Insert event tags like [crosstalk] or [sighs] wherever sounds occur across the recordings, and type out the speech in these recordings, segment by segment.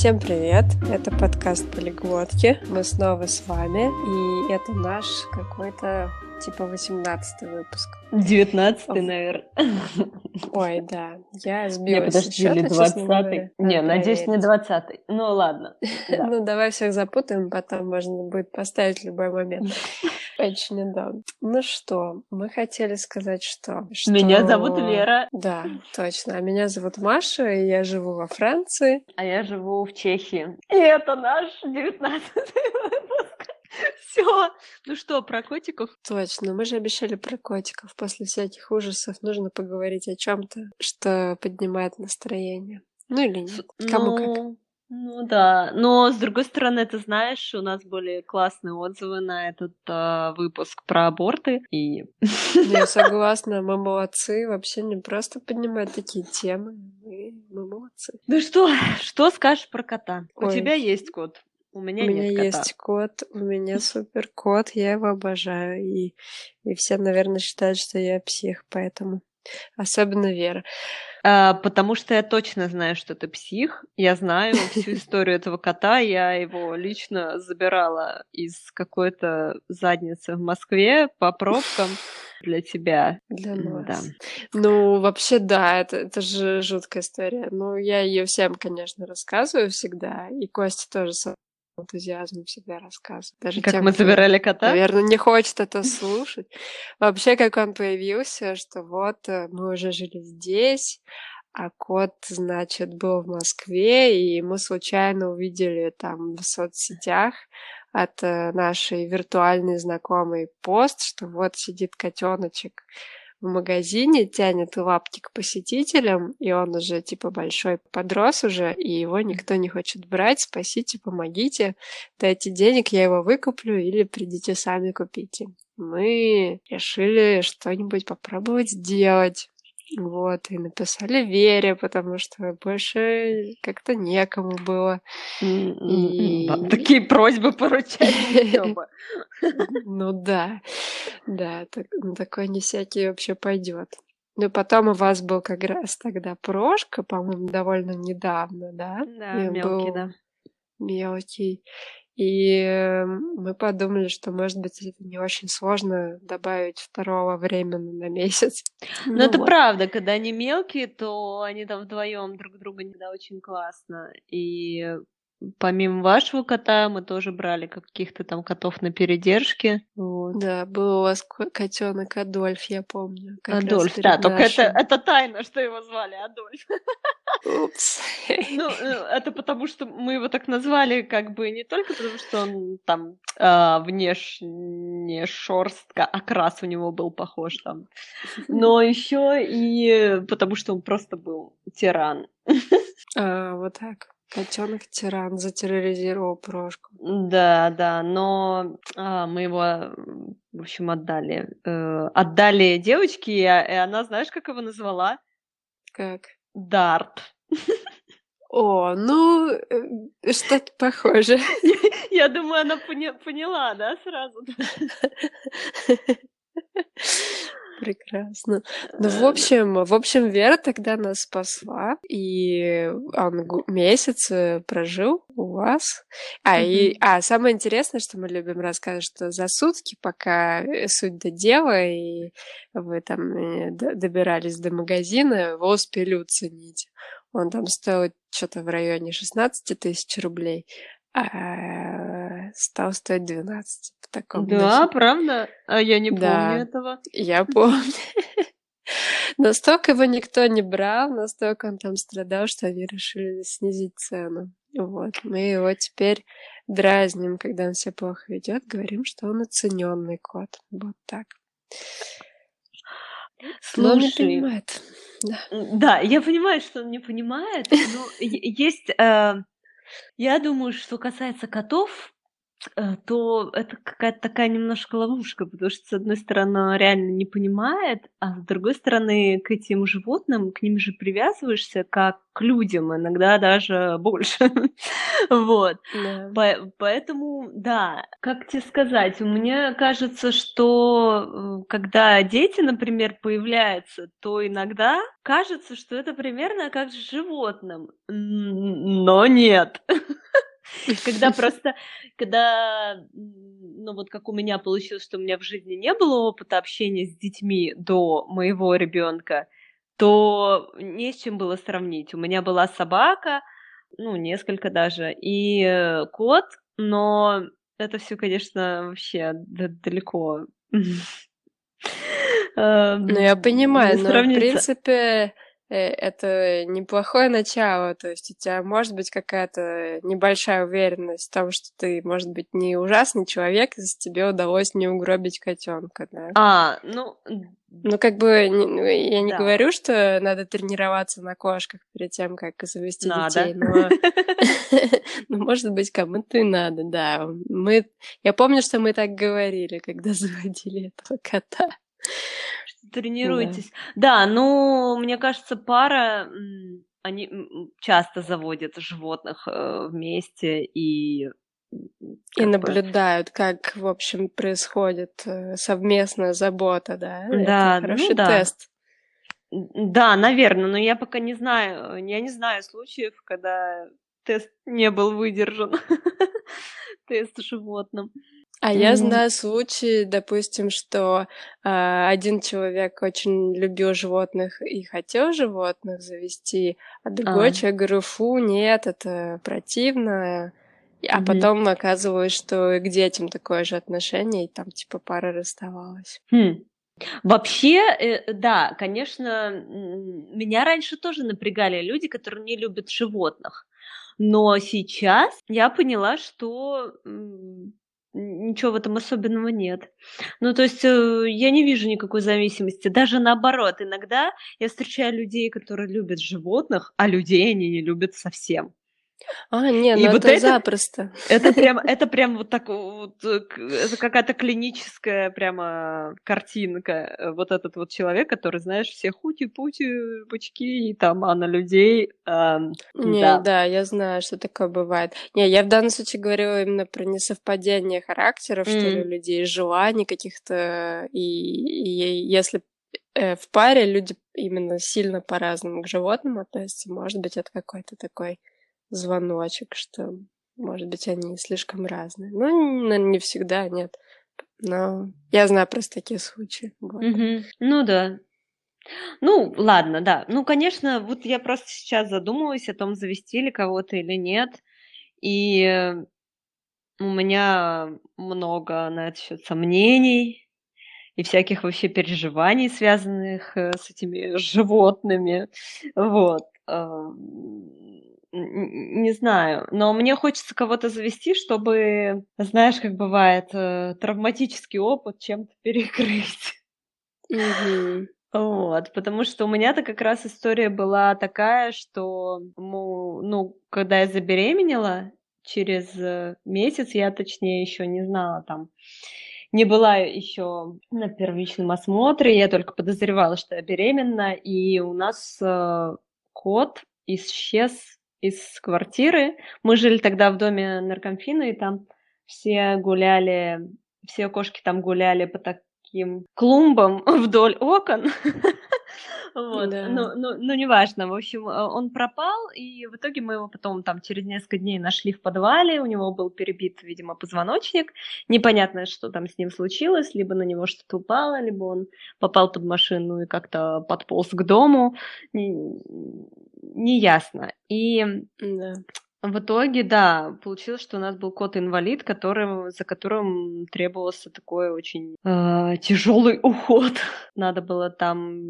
Всем привет! Это подкаст Полиглотки. Мы снова с вами, и это наш какой-то типа 18 выпуск. 19 наверное. Ой, да, я сбилась. Не, подожди, или 20 Не, надеюсь, не 20 Ну, ладно. [laughs] Ну, давай всех запутаем, потом можно будет поставить в любой момент. Очень удобно. Ну что, мы хотели сказать, что... что... Меня зовут Вера. Да, точно. А меня зовут Маша, и я живу во Франции. А я живу в Чехии. И это наш 19 выпуск. [laughs] Все. Ну что, про котиков? Точно, мы же обещали про котиков. После всяких ужасов нужно поговорить о чем-то, что поднимает настроение. Ну или нет? Кому ну... как. Ну да, но с другой стороны, ты знаешь, у нас были классные отзывы на этот э, выпуск про аборты, и... Я [laughs] согласна, мы молодцы, вообще не просто поднимать такие темы, мы, мы молодцы. Ну что, что скажешь про кота? Ой. У тебя есть кот? У меня, у меня нет кота. есть кот, у меня [laughs] супер кот, я его обожаю, и, и все, наверное, считают, что я псих, поэтому... Особенно Вера. А, потому что я точно знаю, что ты псих. Я знаю всю [laughs] историю этого кота. Я его лично забирала из какой-то задницы в Москве по пробкам для тебя. Для нас. Да. Ну, вообще, да, это, это же жуткая история. Ну, я ее всем, конечно, рассказываю всегда. И Костя тоже энтузиазмом всегда рассказывает. Даже как тем, мы забирали кота? Наверное, не хочет это слушать. Вообще, как он появился, что вот э, мы уже жили здесь, а кот, значит, был в Москве, и мы случайно увидели там в соцсетях от э, нашей виртуальной знакомой пост, что вот сидит котеночек в магазине, тянет лапки к посетителям, и он уже типа большой подрос уже, и его никто не хочет брать, спасите, помогите, дайте денег, я его выкуплю, или придите сами купите. Мы решили что-нибудь попробовать сделать. Вот, и написали Вере, потому что больше как-то некому было. И... такие просьбы поручать. [laughs] Ну да, да, такой не всякий вообще пойдет. Ну, потом у вас был как раз тогда Прошка, по-моему, довольно недавно, да? Да, мелкий, да. Мелкий. И мы подумали, что, может быть, это не очень сложно добавить второго временно на месяц. [laughs] Но ну, это вот. правда, когда они мелкие, то они там вдвоем друг друга не очень классно. И Помимо вашего кота мы тоже брали каких-то там котов на передержке. Вот. Да, был у вас котенок Адольф, я помню. Адольф, да, нашим. только это, это тайна, что его звали Адольф. Упс. Ну, э, это потому, что мы его так назвали, как бы не только потому, что он там э, внешне шорстка, окрас у него был похож там, но еще и потому, что он просто был тиран. А, вот так. Котенок тиран затерроризировал Прошку. Да, да, но а, мы его, в общем, отдали. Э, отдали девочке, и, и она, знаешь, как его назвала? Как? Дарт. О, ну, э, что-то похоже. [laughs] Я думаю, она поняла, да, сразу? [laughs] Прекрасно. Ну, в общем, в общем, Вера тогда нас спасла, и он месяц э, прожил у вас. А, и, а самое интересное, что мы любим рассказывать, что за сутки, пока э, суть до дела, и вы там э, добирались до магазина, вы успели уценить. Он там стоил что-то в районе 16 тысяч рублей, а стал стоить 12 в таком Да, духе. правда? А я не да, помню этого. Я [laughs] помню. Настолько его никто не брал, настолько он там страдал, что они решили снизить цену. Вот. Мы его теперь дразним, когда он себя плохо ведет, говорим, что он оцененный кот. Вот так. Слушай, он не понимает. Да. да, я понимаю, что он не понимает, но есть... Э, я думаю, что касается котов, то это какая-то такая немножко ловушка, потому что, с одной стороны, он реально не понимает, а с другой стороны, к этим животным, к ним же привязываешься как к людям, иногда даже больше. [laughs] Вот. Поэтому, да, как тебе сказать, мне кажется, что э, когда дети, например, появляются, то иногда кажется, что это примерно как с животным, но нет. [laughs] [laughs] Когда просто, когда, ну вот как у меня получилось, что у меня в жизни не было опыта общения с детьми до моего ребенка, то не с чем было сравнить. У меня была собака, ну, несколько даже, и э, кот, но это все, конечно, вообще далеко. [laughs] Ну, я понимаю, но, в принципе, это неплохое начало, то есть у тебя может быть какая-то небольшая уверенность в том, что ты, может быть, не ужасный человек, если тебе удалось не угробить котенка, да? А, ну... Ну, как бы, ну, я не да. говорю, что надо тренироваться на кошках перед тем, как завести надо. детей, но, [laughs] ну, может быть, кому-то и надо, да. Мы, я помню, что мы так говорили, когда [laughs] заводили этого кота тренируетесь. Да. да, ну, мне кажется, пара, они часто заводят животных э, вместе и и наблюдают, бы... как, в общем, происходит э, совместная забота, да? Да, Это хороший ну, да. тест. Да, наверное, но я пока не знаю, я не знаю случаев, когда тест не был выдержан, [laughs] тест животным. А я знаю случаи, допустим, что э, один человек очень любил животных и хотел животных завести, а другой а. человек говорил, фу, нет, это противно. А mm потом оказывалось, что и к детям такое же отношение, и там типа пара расставалась. Хм. Вообще, э, да, конечно, меня раньше тоже напрягали люди, которые не любят животных. Но сейчас я поняла, что ничего в этом особенного нет. Ну, то есть э, я не вижу никакой зависимости. Даже наоборот, иногда я встречаю людей, которые любят животных, а людей они не любят совсем. А, не, ну и это, вот это запросто. [laughs] Это прям, [laughs] это прям вот так вот, это какая-то клиническая прямо картинка. Э, вот этот вот человек, который, знаешь, все хути-пути, пучки, и там, а на людей... Э, не, да. да, я знаю, что такое бывает. Не, я в данном случае говорила именно про несовпадение характеров, mm. что ли, людей, желаний каких-то, и, и если э, в паре люди именно сильно по-разному к животным относятся, может быть, это какой-то такой звоночек, что, может быть, они слишком разные. Ну, не всегда, нет. Но я знаю просто такие случаи. Вот. Угу. Ну да. Ну, ладно, да. Ну, конечно, вот я просто сейчас задумалась о том, завести ли кого-то или нет. И у меня много на этот счет сомнений и всяких вообще переживаний, связанных э, с этими животными. Вот не знаю, но мне хочется кого-то завести, чтобы, знаешь, как бывает, э, травматический опыт чем-то [laughs] перекрыть. Mm-hmm. Вот, потому что у меня-то как раз история была такая, что, ну, когда я забеременела, через э, месяц, я точнее еще не знала там, не была еще на первичном осмотре, я только подозревала, что я беременна, и у нас э, кот исчез из квартиры. Мы жили тогда в доме наркомфина, и там все гуляли, все кошки там гуляли по таким клумбам [laughs] вдоль окон. [laughs] Вот. Да. Ну, ну, ну, неважно. В общем, э, он пропал, и в итоге мы его потом там через несколько дней нашли в подвале. У него был перебит, видимо, позвоночник. Непонятно, что там с ним случилось. Либо на него что-то упало, либо он попал под машину и как-то подполз к дому неясно. И да. в итоге, да, получилось, что у нас был кот-инвалид, который, за которым требовался такой очень э, тяжелый [laughs] уход. Надо было там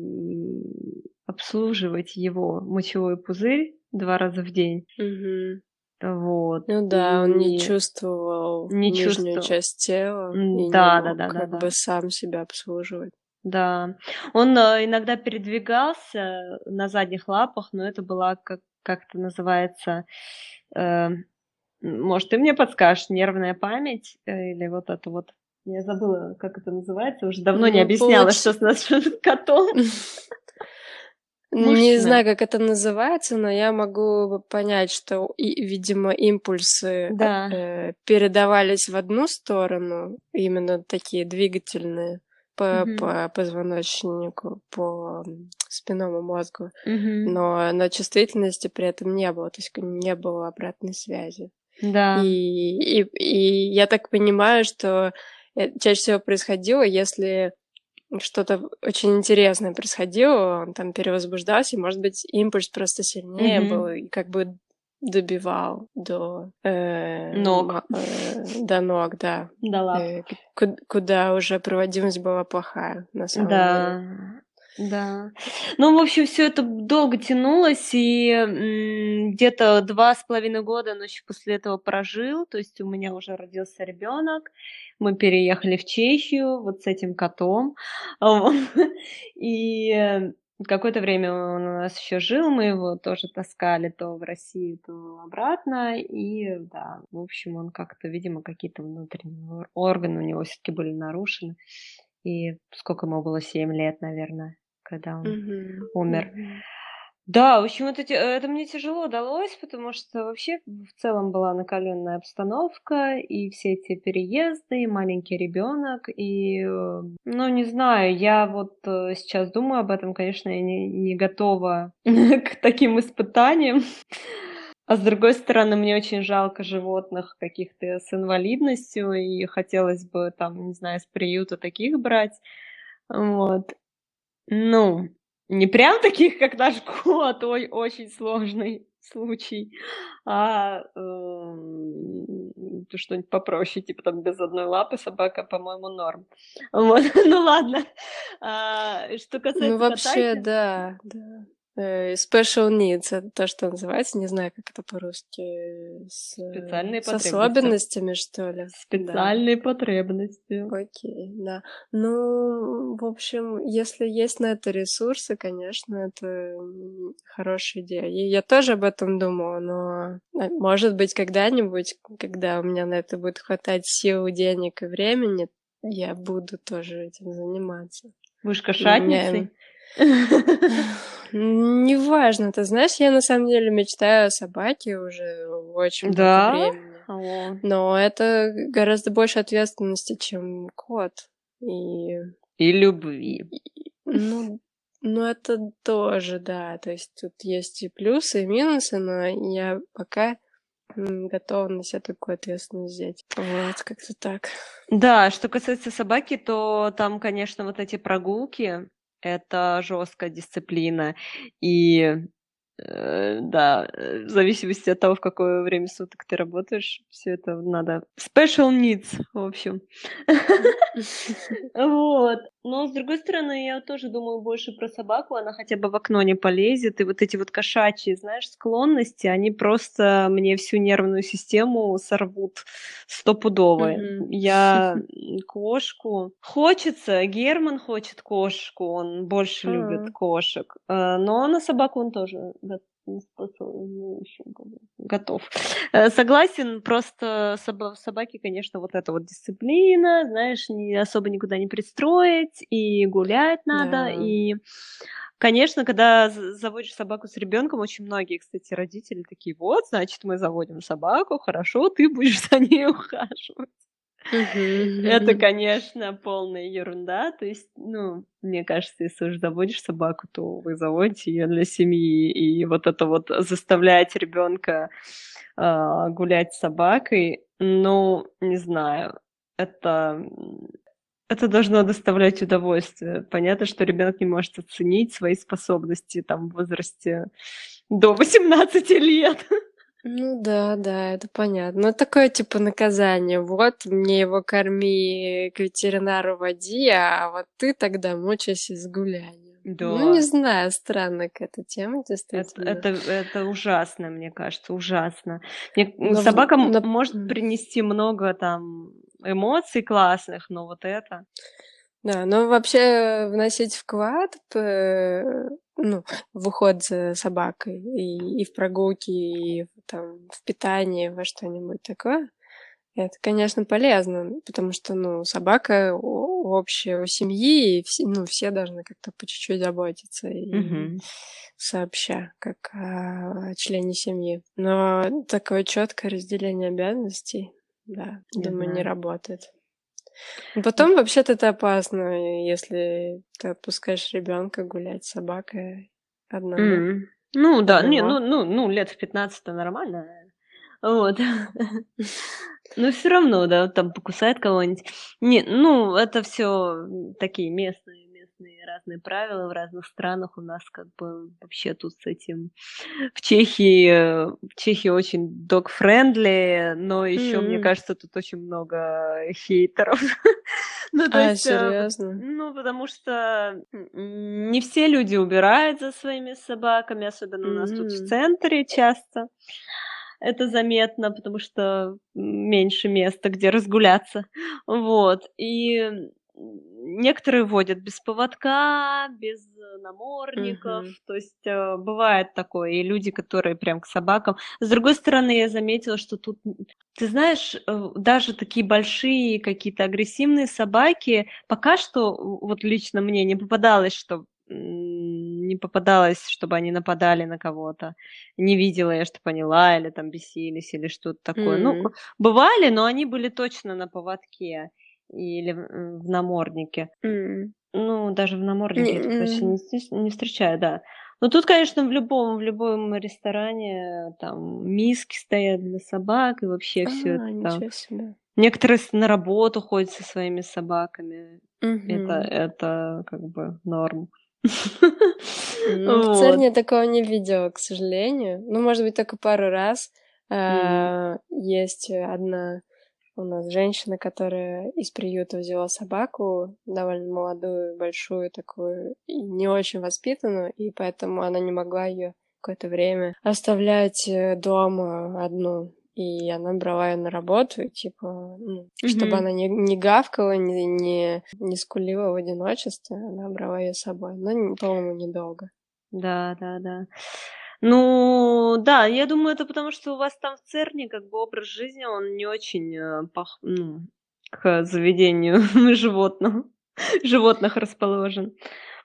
обслуживать его мочевой пузырь два раза в день. Угу. Вот. Ну да, он не чувствовал не нижнюю чувствовал. часть тела. И да, не да, да, как да, бы да. сам себя обслуживать. Да, он э, иногда передвигался на задних лапах, но это была как как это называется, э, Может, ты мне подскажешь, нервная память э, или вот это вот я забыла, как это называется, уже давно ну, не объясняла, получ... что с нашим [laughs] котом. [laughs] Не знаю, как это называется, но я могу понять, что, видимо, импульсы да. э, передавались в одну сторону, именно такие двигательные по, угу. по позвоночнику, по спинному мозгу, угу. но на чувствительности при этом не было, то есть не было обратной связи. Да. И, и, и я так понимаю, что э, чаще всего происходило, если что-то очень интересное происходило, он там перевозбуждался, и, может быть, импульс просто сильнее mm-hmm. был, и как бы добивал до э, ног. Э, до ног, да. Да ладно. Э, куда уже проводимость была плохая, на самом да. деле. Да. Ну, в общем, все это долго тянулось, и где-то два с половиной года ночь после этого прожил. То есть у меня уже родился ребенок. Мы переехали в Чехию вот с этим котом. [laughs] И какое-то время он у нас еще жил, мы его тоже таскали то в Россию, то обратно. И да, в общем, он как-то, видимо, какие-то внутренние органы у него все-таки были нарушены. И сколько ему было? Семь лет, наверное, когда он mm-hmm. умер. Mm-hmm. Да, в общем, это, это мне тяжело далось, потому что вообще в целом была накаленная обстановка, и все эти переезды, и маленький ребенок, и, э, ну, не знаю, я вот э, сейчас думаю об этом, конечно, я не, не готова [laughs] к таким испытаниям. А с другой стороны, мне очень жалко животных каких-то с инвалидностью, и хотелось бы там, не знаю, с приюта таких брать. Вот. Ну, не прям таких, как наш кот, ой, очень сложный случай, а э, что-нибудь попроще, типа там без одной лапы собака, по-моему, норм. Вот, [laughs] ну ладно. А, что касается Ну вообще, да, да. Э, special needs, это то, что называется, не знаю, как это по-русски, с, Специальные с особенностями, что ли. Специальные да. потребности. Окей, да. Ну, в общем, если есть на это ресурсы, конечно, это хорошая идея. И я тоже об этом думала, но, э, может быть, когда-нибудь, когда у меня на это будет хватать сил, денег и времени, я буду тоже этим заниматься. Будешь кошатницей? [laughs] Неважно, ты знаешь, я на самом деле мечтаю о собаке уже очень да? много времени. О. Но это гораздо больше ответственности, чем кот. И, и любви. И, ну, ну, это тоже, да. То есть тут есть и плюсы, и минусы, но я пока готова на себя такую ответственность взять. Вот, как-то так. Да, что касается собаки, то там, конечно, вот эти прогулки, это жесткая дисциплина. И да, э, в зависимости от того, в какое время суток ты работаешь, все это надо. Special needs, в общем. [laughs] Вот. Но, с другой стороны, я тоже думаю больше про собаку. Она хотя бы в окно не полезет. И вот эти вот кошачьи, знаешь, склонности, они просто мне всю нервную систему сорвут стопудово. Я [laughs] кошку... Хочется, Герман хочет кошку, он больше любит кошек. Э, но на собаку он тоже готов. Э, согласен, просто собаки, конечно, вот эта вот дисциплина, знаешь, не особо никуда не пристроить, и гулять надо, да. и Конечно, когда заводишь собаку с ребенком, очень многие, кстати, родители такие, вот, значит, мы заводим собаку, хорошо, ты будешь за ней ухаживать. Это, конечно, полная ерунда. То есть, ну, мне кажется, если уж заводишь собаку, то вы заводите ее для семьи. И вот это вот заставлять ребенка э, гулять с собакой, ну, не знаю, это это должно доставлять удовольствие. Понятно, что ребенок не может оценить свои способности там в возрасте до 18 лет. Ну да, да, это понятно. Ну, такое типа наказание. Вот, мне его корми, к ветеринару води, а вот ты тогда мучайся с гулянием. Да. Ну, не знаю, странно какая-то тема, действительно. Это, это, это ужасно, мне кажется, ужасно. Мне, но, собака но... может принести много там эмоций классных, но вот это... Да, но вообще вносить вклад ну, в уход за собакой, и, и в прогулки, и там, в питании, во что-нибудь такое. Это, конечно, полезно, потому что, ну, собака общая у семьи, и все, ну, все должны как-то по чуть-чуть заботиться, и угу. сообща, как о, о члене семьи. Но такое четкое разделение обязанностей, да, не думаю, не работает. Потом вообще-то это опасно, если ты отпускаешь ребенка гулять с собакой одному. Mm. Ну да, не, ну, ну, ну, лет в 15 нормально. Вот. [laughs] Но все равно, да, там покусает кого-нибудь. Не, ну, это все такие местные, местные разные правила в разных странах. У нас как бы вообще тут с этим... В Чехии, в Чехии очень dog-friendly, но еще, mm-hmm. мне кажется, тут очень много [laughs] хейтеров. ну, то а, есть, э, серьезно? Ну, потому что не все люди убирают за своими собаками, особенно mm-hmm. у нас тут в центре часто это заметно, потому что меньше места, где разгуляться. Вот. И некоторые водят без поводка, без намордников, uh-huh. то есть э, бывает такое, и люди, которые прям к собакам. С другой стороны, я заметила, что тут, ты знаешь, э, даже такие большие какие-то агрессивные собаки, пока что, вот лично мне не попадалось, что не попадалось, чтобы они нападали на кого-то. Не видела я, чтобы они лаяли, там бесились или что-то такое. Mm-hmm. Ну, бывали, но они были точно на поводке или в наморднике. Mm-hmm. Ну, даже в наморднике mm-hmm. я почти не, не встречаю, да. Но тут, конечно, в любом, в любом ресторане там миски стоят для собак и вообще а, все это там. Себе. Некоторые на работу ходят со своими собаками. Угу. Это, это как бы норм. [laughs] Ну, в Церне такого не видела, к сожалению. Ну, может быть, только пару раз. А, есть одна у нас женщина, которая из приюта взяла собаку, довольно молодую, большую такую, и не очень воспитанную, и поэтому она не могла ее какое-то время оставлять э, дома одну и она брала ее на работу, и, типа, ну, mm-hmm. чтобы она не, не гавкала, не, не, не скулила в одиночестве, она брала ее с собой. Но, по-моему, недолго. Да, да, да. Ну, да, я думаю, это потому, что у вас там в Церне как бы образ жизни, он не очень э, пох... ну, к заведению [laughs] животных, животных расположен.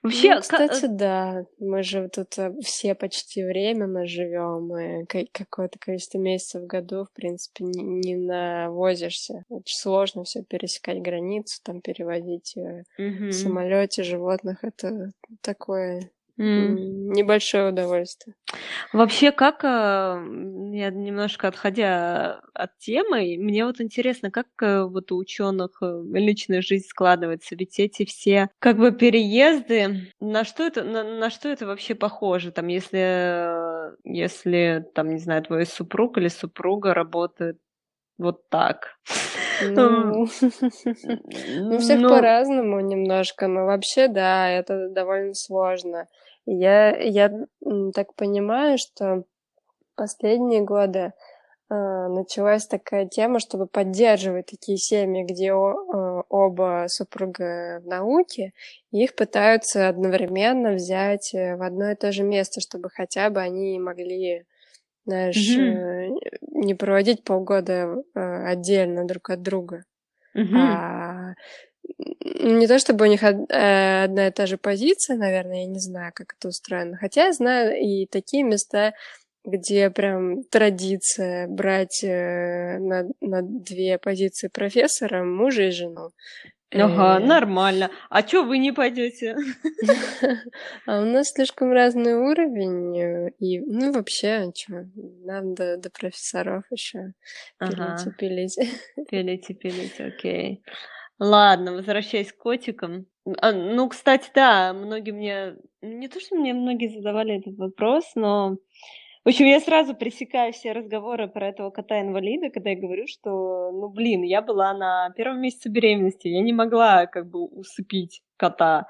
Вообще, ну, кстати, ка- да. Мы же тут э, все почти временно живем, и какое-то количество месяцев в году, в принципе, не, не навозишься. Очень сложно все пересекать границу, там переводить mm-hmm. в самолете животных. Это такое Mm. Небольшое удовольствие. Вообще, как, а, я немножко отходя от темы, мне вот интересно, как э, вот у ученых э, личная жизнь складывается, ведь эти все как бы переезды, на что это, на, на что это вообще похоже, там, если, если, там, не знаю, твой супруг или супруга работает вот так. [laughs] Ну, [laughs] ну всех по-разному немножко, но вообще, да, это довольно сложно. Я, я так понимаю, что последние годы э, началась такая тема, чтобы поддерживать такие семьи, где э, оба супруга в науке, и их пытаются одновременно взять в одно и то же место, чтобы хотя бы они могли, знаешь, mm-hmm. э, не проводить полгода э, отдельно друг от друга. Mm-hmm. А не то чтобы у них э, одна и та же позиция, наверное, я не знаю, как это устроено. Хотя я знаю и такие места, где прям традиция брать э, на, на две позиции профессора, мужа и жену. Ага, э, нормально. А чё вы не пойдете? [laughs] А у нас слишком разный уровень. И, ну, вообще, чё, нам до, до профессоров еще пилить и [laughs] пилить. Пилить и пилить, окей. Ладно, возвращаясь к котикам. А, ну, кстати, да, многие мне... Не то, что мне многие задавали этот вопрос, но... В общем, я сразу пресекаю все разговоры про этого кота-инвалида, когда я говорю, что, ну, блин, я была на первом месяце беременности, я не могла как бы усыпить кота.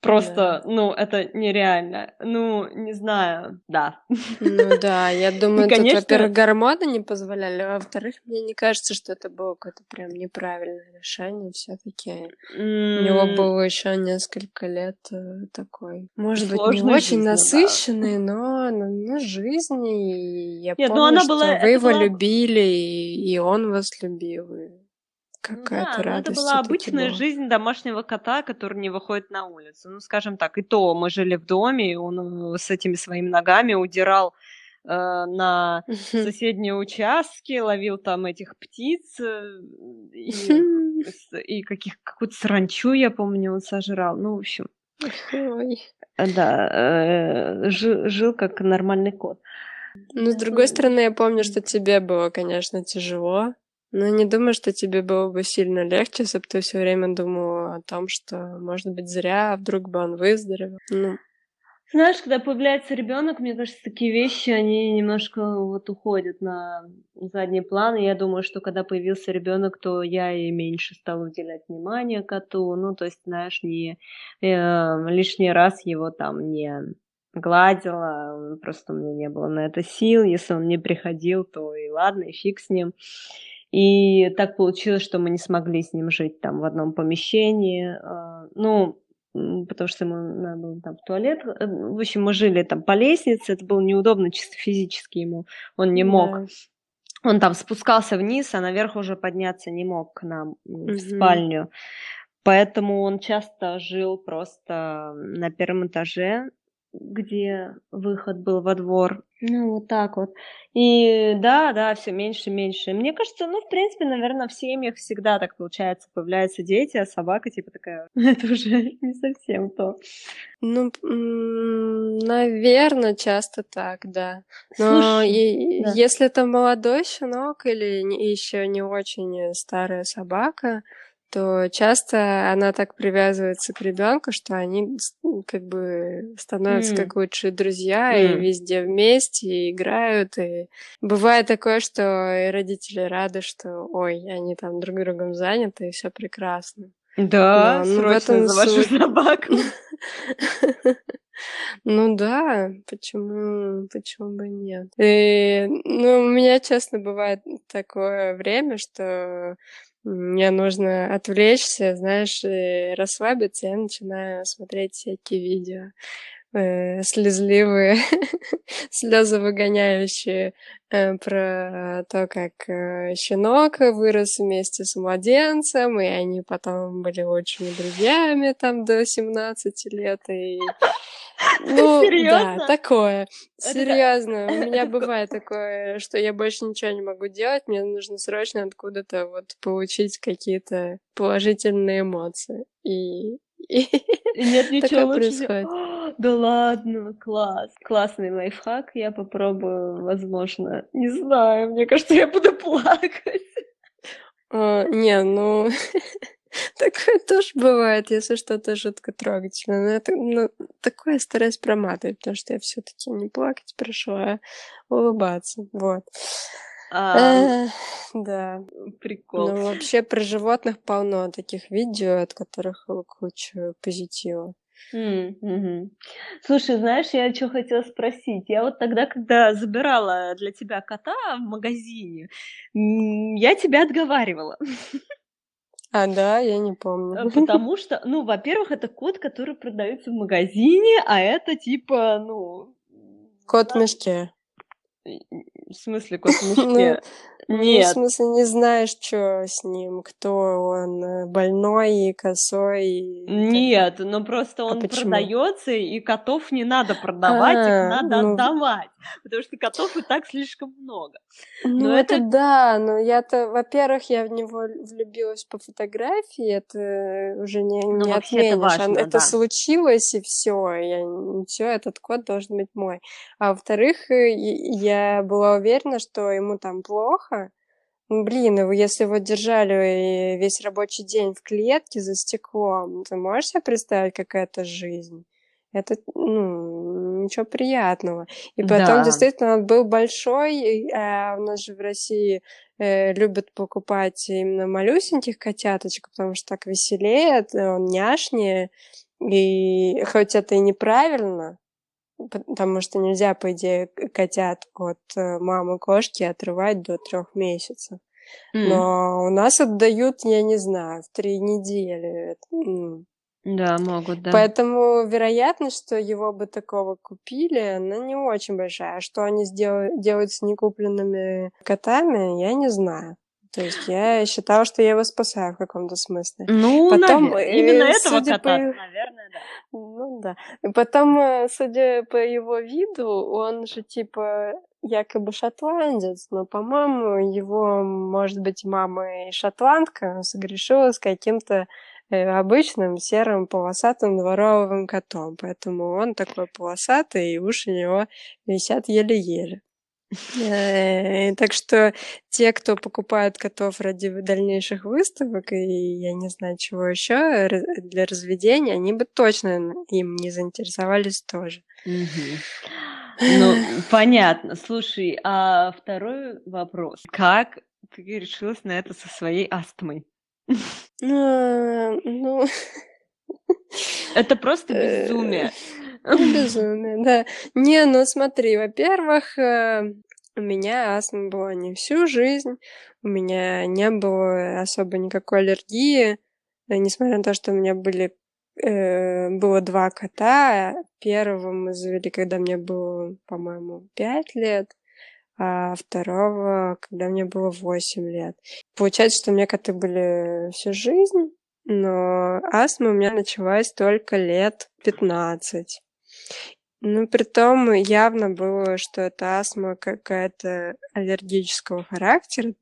Просто, да. ну, это нереально. Ну, не знаю, да. Ну да, я [laughs] думаю, И, конечно... тут, во-первых, гормоны не позволяли, а во-вторых, мне не кажется, что это было какое-то прям неправильное решение все таки mm. У него было еще несколько лет э, такой, может Сложной быть, не очень насыщенный, да. но, но, но жизни. И я Нет, ну, помню, она что была, вы его была... любили, и, и он вас любил. И какая-то да, радость. Это была обычная жизнь домашнего кота, который не выходит на улицу. Ну, скажем так, и то мы жили в доме, и он э, с этими своими ногами удирал э, на соседние участки, ловил там этих птиц э, и, [laughs] и каких, какую-то саранчу, я помню, он сожрал. Ну, в общем. Ой. Да, э, жил, жил как нормальный кот. Ну, с другой стороны, я помню, что тебе было, конечно, тяжело. Но не думаю, что тебе было бы сильно легче, если бы ты все время думала о том, что, может быть, зря, а вдруг бы он выздоровел. Ну, знаешь, когда появляется ребенок, мне кажется, такие вещи, они немножко вот уходят на задний план. И я думаю, что когда появился ребенок, то я и меньше стала уделять внимание коту. Ну, то есть, знаешь, не э, лишний раз его там не гладила, просто у меня не было на это сил. Если он не приходил, то и ладно, и фиг с ним. И так получилось, что мы не смогли с ним жить там в одном помещении. А, ну, потому что ему надо было там в туалет. Э, в общем, мы жили там по лестнице, это было неудобно чисто физически ему, он не мог. Да. Он там спускался вниз, а наверх уже подняться не мог к нам в спальню. Поэтому он часто жил просто на первом этаже, где выход был во двор. Ну, вот так вот. И да, да, все меньше и меньше. Мне кажется, ну, в принципе, наверное, в семьях всегда так получается. Появляются дети, а собака типа такая, [laughs] это уже не совсем то. Ну, наверное, часто так, да. Но Слушай, и, да. если это молодой щенок или еще не очень старая собака, то часто она так привязывается к ребенку, что они как бы становятся mm. как лучшие друзья mm. и везде вместе и играют. И бывает такое, что и родители рады, что ой, они там друг другом заняты, и все прекрасно. Да, Но, ну, в этом за вашу собаку. [laughs] Ну да, почему, почему бы нет? И, ну, у меня, честно, бывает такое время, что мне нужно отвлечься, знаешь, и расслабиться, я начинаю смотреть всякие видео э, слезливые, [laughs] слезы выгоняющие э, про то, как э, щенок вырос вместе с младенцем, и они потом были лучшими друзьями там до 17 лет, и [laughs] ну, Серьезно? да, такое. Серьезно. У меня [laughs] бывает такое, что я больше ничего не могу делать, мне нужно срочно откуда-то вот получить какие-то положительные эмоции. И, и нет [laughs] ничего лучше. происходит. Да ладно, класс. Классный лайфхак. Я попробую, возможно. Не знаю, мне кажется, я буду плакать. А, не, ну... [laughs] Такое тоже бывает, если что-то жутко трогательное. Но это, ну, такое стараюсь проматывать, потому что я все таки не плакать прошу, а улыбаться. Вот. Да. Прикол. Ну, вообще про животных полно таких видео, от которых куча позитива. Mm-hmm. Слушай, знаешь, я что хотела спросить. Я вот тогда, когда забирала для тебя кота в магазине, я тебя отговаривала. А, да, я не помню. Э, [laughs] потому что, ну, во-первых, это кот, который продается в магазине, а это типа, ну... Кот в мешке. В смысле кот в мешке? Нет. Ну, в смысле, не знаешь, что с ним, кто он, э, больной и косой. И... Нет, но просто а он а продается, и котов не надо продавать, а, их надо ну... отдавать, потому что котов и так слишком много. Ну, но это... это да, но я-то, во-первых, я в него влюбилась по фотографии, это уже не, ну, не отменишь. Это, важно, это да. случилось, и все, я все, этот кот должен быть мой. А во-вторых, э, я была уверена, что ему там плохо, Блин, если вот держали весь рабочий день в клетке за стеклом, ты можешь себе представить, какая это жизнь? Это, ну, ничего приятного. И потом, да. действительно, он был большой, а у нас же в России э, любят покупать именно малюсеньких котяточек, потому что так веселее, он няшнее, И хоть это и неправильно, потому что нельзя, по идее, котят от э, мамы кошки отрывать до трех месяцев. Mm. Но у нас отдают, я не знаю, в три недели. Да, могут, да. Поэтому вероятность, что его бы такого купили, она не очень большая. А что они сделают, делают с некупленными котами, я не знаю. То есть я считала, что я его спасаю в каком-то смысле. Ну, Потом, навер... именно э, этого кота, по... наверное, да. Ну да. И потом, э, судя по его виду, он же типа якобы шотландец, но, по-моему, его, может быть, мама и шотландка согрешила с каким-то э, обычным серым полосатым дворовым котом, поэтому он такой полосатый, и уши у него висят еле-еле. Э, так что те, кто покупают котов ради дальнейших выставок и я не знаю чего еще для разведения, они бы точно им не заинтересовались тоже. Ну, [sighs] понятно. Слушай, а второй вопрос. Как ты решилась на это со своей астмой? А, ну... [laughs] Это просто э, безумие. Безумие, да. Не, ну смотри, во-первых, э, у меня астма была не всю жизнь, у меня не было особо никакой аллергии, э, несмотря на то, что у меня были э, было два кота. Первого мы завели, когда мне было, по-моему, пять лет, а второго, когда мне было восемь лет. Получается, что у меня коты были всю жизнь, но астма у меня началась только лет 15. Ну, при том явно было, что это астма какая-то аллергического характера.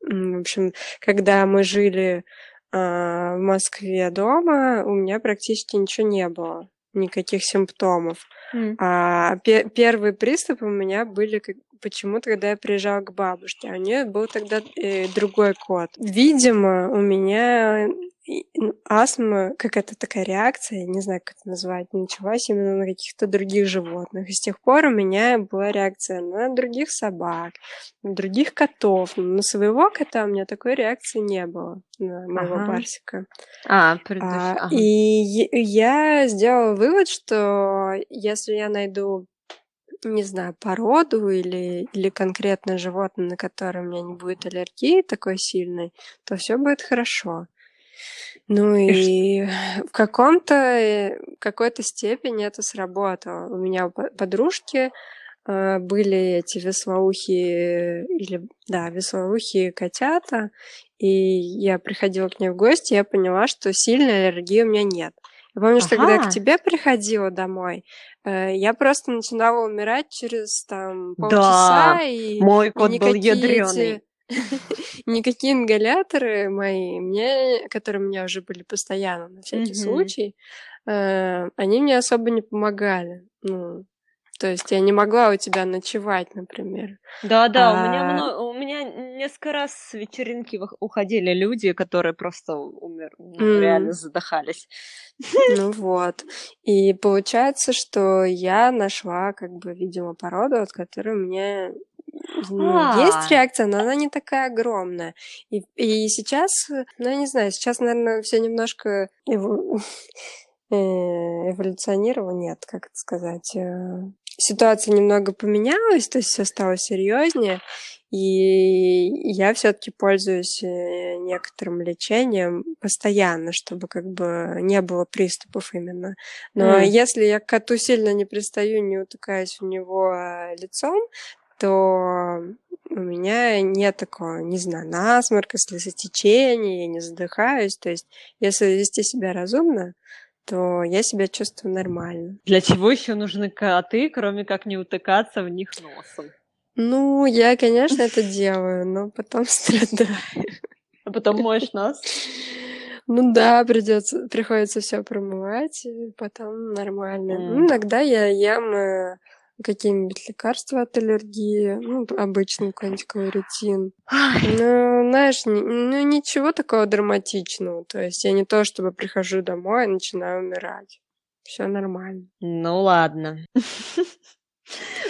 В общем, когда мы жили э, в Москве дома, у меня практически ничего не было, никаких симптомов. Mm. А пе- первые приступы у меня были как, почему-то, когда я приезжала к бабушке. А у нее был тогда э, другой кот. Видимо, у меня ну, астма, какая-то такая реакция, не знаю, как это назвать, началась именно на каких-то других животных. И с тех пор у меня была реакция на других собак, на других котов. Но на своего кота у меня такой реакции не было, на моего ага. барсика. А, предыш... а, ага. И я сделала вывод, что если я найду не знаю, породу или, или конкретное животное, на которое у меня не будет аллергии такой сильной, то все будет хорошо. Ну и в каком-то, э, какой-то степени это сработало. У меня подружки э, были эти веслоухие или да веслоухие котята, и я приходила к ней в гости, и я поняла, что сильной аллергии у меня нет. Я помню, ага. что когда я к тебе приходила домой, э, я просто начинала умирать через там полчаса. Да, и мой кот был ядреный. Эти [laughs] никакие ингаляторы мои, мне, которые у меня уже были постоянно на всякий mm-hmm. случай, э, они мне особо не помогали. Ну, то есть я не могла у тебя ночевать, например. Да, да, а... у меня а много, у меня несколько раз с вечеринки уходили люди, которые просто умер, mm. реально задыхались. Ну вот. И получается, что я нашла, как бы, видимо, породу, от которой мне ну, а. есть реакция, но она не такая огромная. И, и сейчас, ну, я не знаю, сейчас, наверное, все немножко. [laughs] Э, эволюционировало, нет, как это сказать, э, ситуация немного поменялась, то есть все стало серьезнее, и я все-таки пользуюсь э, некоторым лечением постоянно, чтобы как бы не было приступов именно. Но mm. если я к коту сильно не пристаю, не утыкаюсь в него а, лицом, то у меня нет такого, не знаю, насморка, слезотечения, я не задыхаюсь. То есть, если вести себя разумно, то я себя чувствую нормально. Для чего еще нужны коты, кроме как не утыкаться в них носом? Ну, я, конечно, это делаю, но потом [laughs] страдаю. А потом моешь нос? Ну да, придется, приходится все промывать, и потом нормально. Mm. Ну, иногда я ем э, какие-нибудь лекарства от аллергии, ну, обычный какой-нибудь кларитин. Ну, знаешь, ну, ничего такого драматичного. То есть я не то, чтобы прихожу домой и начинаю умирать. Все нормально. Ну, ладно. [laughs]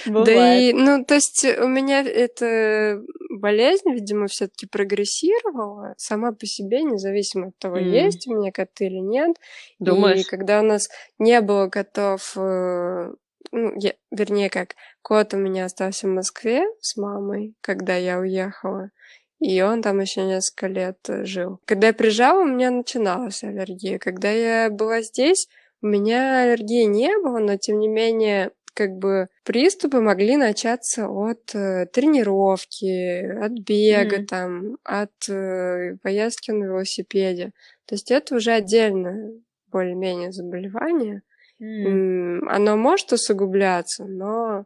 Да и, ну, то есть у меня это болезнь, видимо, все-таки прогрессировала сама по себе, независимо от того, mm. есть у меня коты или нет. Думаешь? И когда у нас не было котов, э, ну, я, вернее, как кот у меня остался в Москве с мамой, когда я уехала. И он там еще несколько лет э, жил. Когда я приезжала, у меня начиналась аллергия. Когда я была здесь, у меня аллергии не было, но тем не менее как бы приступы могли начаться от э, тренировки, от бега, mm. там, от э, поездки на велосипеде. То есть это уже отдельное более-менее заболевание. Mm. Оно может усугубляться, но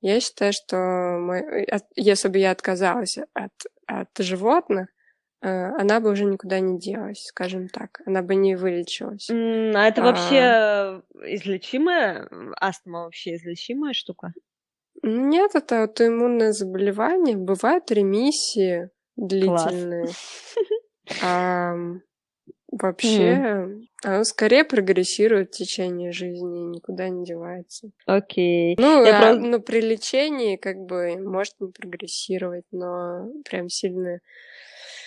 я считаю, что мой, если бы я отказалась от, от животных, Э, она бы уже никуда не делась, скажем так. Она бы не вылечилась. А это вообще а... излечимая? Астма вообще излечимая штука? Нет, это аутоиммунное заболевание. Бывают ремиссии длительные. [laughs] А, вообще, оно скорее прогрессирует в течение жизни никуда не девается. Окей. Ну, а, просто... ну, при лечении как бы может не прогрессировать, но прям сильно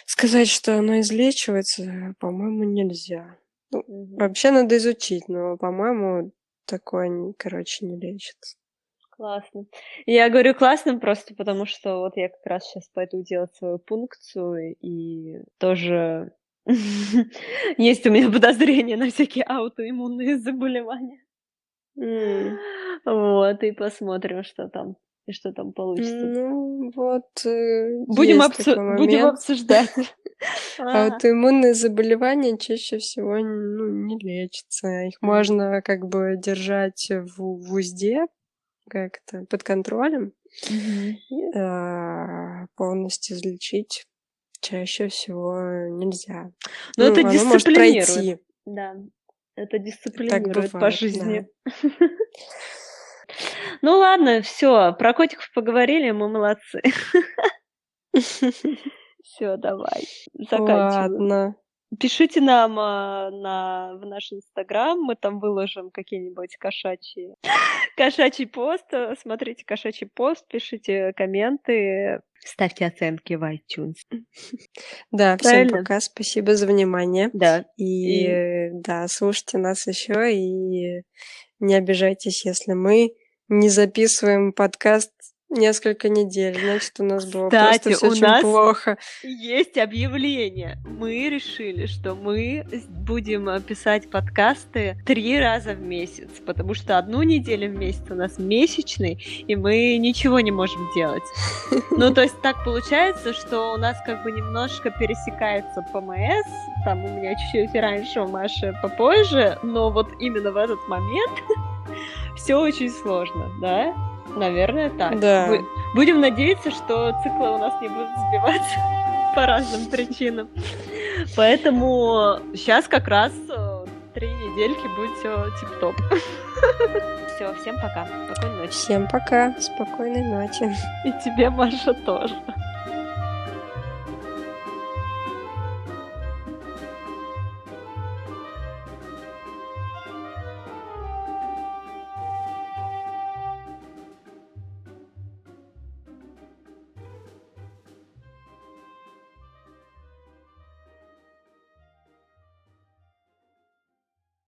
Сказать, что оно излечивается, по-моему, нельзя. Ну, вообще надо изучить, но, по-моему, такое, короче, не лечится. Классно. Я говорю классно просто потому, что вот я как раз сейчас пойду делать свою пункцию, и тоже [laughs] есть у меня подозрения на всякие аутоиммунные заболевания. Вот, и посмотрим, что там и что там получится. Ну, вот. Э, будем, обсу- будем обсуждать. [laughs] [laughs] А вот иммунные заболевания чаще всего ну, не лечатся. Их можно как бы держать в, в узде, как-то под контролем, а, полностью излечить чаще всего нельзя. Но ну, это дисциплинирует. Да, это дисциплинирует по жизни. [laughs] Ну ладно, все, про котиков поговорили, мы молодцы. [laughs] Все, давай, заканчиваем. Ладно. Пишите нам а, на, в наш инстаграм, мы там выложим какие-нибудь кошачьи, [laughs] кошачий пост, смотрите кошачий пост, пишите комменты, ставьте оценки в iTunes. [laughs] Да, всем пока, спасибо за внимание. Да. И, и да, слушайте нас еще и не обижайтесь, если мы не записываем подкаст несколько недель. Значит, у нас было Кстати, просто все у очень нас плохо. Есть объявление. Мы решили, что мы будем писать подкасты три раза в месяц, потому что одну неделю в месяц у нас месячный, и мы ничего не можем делать. Ну, то есть так получается, что у нас как бы немножко пересекается ПМС, там у меня чуть-чуть раньше, у Маши попозже, но вот именно в этот момент [laughs] все очень сложно, да? Наверное, так. Да. Будем надеяться, что циклы у нас не будут сбиваться [laughs] по разным причинам. Поэтому сейчас как раз э, три недельки будет все тип-топ. [laughs] Все, всем пока. Спокойной ночи. Всем пока. Спокойной ночи. И тебе, Маша, тоже.